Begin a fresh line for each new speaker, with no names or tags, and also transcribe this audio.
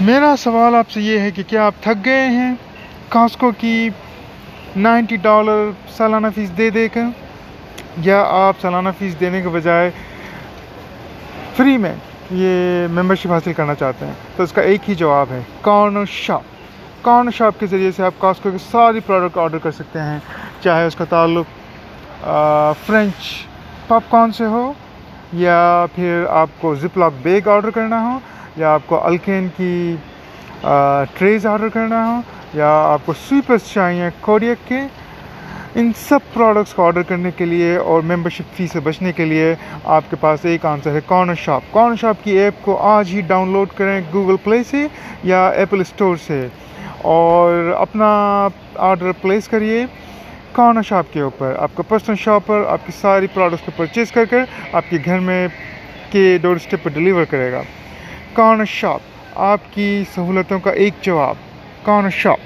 میرا سوال آپ سے یہ ہے کہ کیا آپ تھک گئے ہیں؟ کاسکو کی نائنٹی ڈالر سالانہ فیس دے دے کر، یا آپ سالانہ فیس دینے کے بجائے فری میں یہ ممبرشپ حاصل کرنا چاہتے ہیں؟ تو اس کا ایک ہی جواب ہے کارنر شاپ کارنر شاپ کے ذریعے سے آپ کاسکو کی ساری پروڈکٹ آرڈر کر سکتے ہیں، چاہے اس کا تعلق فرینچ پاپ کارن سے ہو، یا پھر آپ کو زپ لاک بیگ آرڈر کرنا ہو۔ یا آپ کو الکین کی ٹریز آرڈر کرنا ہو، یا آپ کو سویپرس چاہیے کوڈیک کے، ان سب پروڈکٹس کو آرڈر کرنے کے لیے اور ممبرشپ فی سے بچنے کے لیے آپ کے پاس ایک آنسر ہے کارنر شاپ کارنر شاپ کی ایپ کو آج ہی ڈاؤن لوڈ کریں گوگل پلے سے یا ایپل اسٹور سے اور اپنا آرڈر پلیس کریے کارنر شاپ کے اوپر. آپ کا پرسنل شاپ پر آپ کی ساری پروڈکٹس کو پرچیز کر کر آپ کے گھر میں کے ڈور اسٹیپ پر ڈلیور کرے گا۔ کان شاپ آپ کی سہولتوں کا ایک جواب کان شاپ۔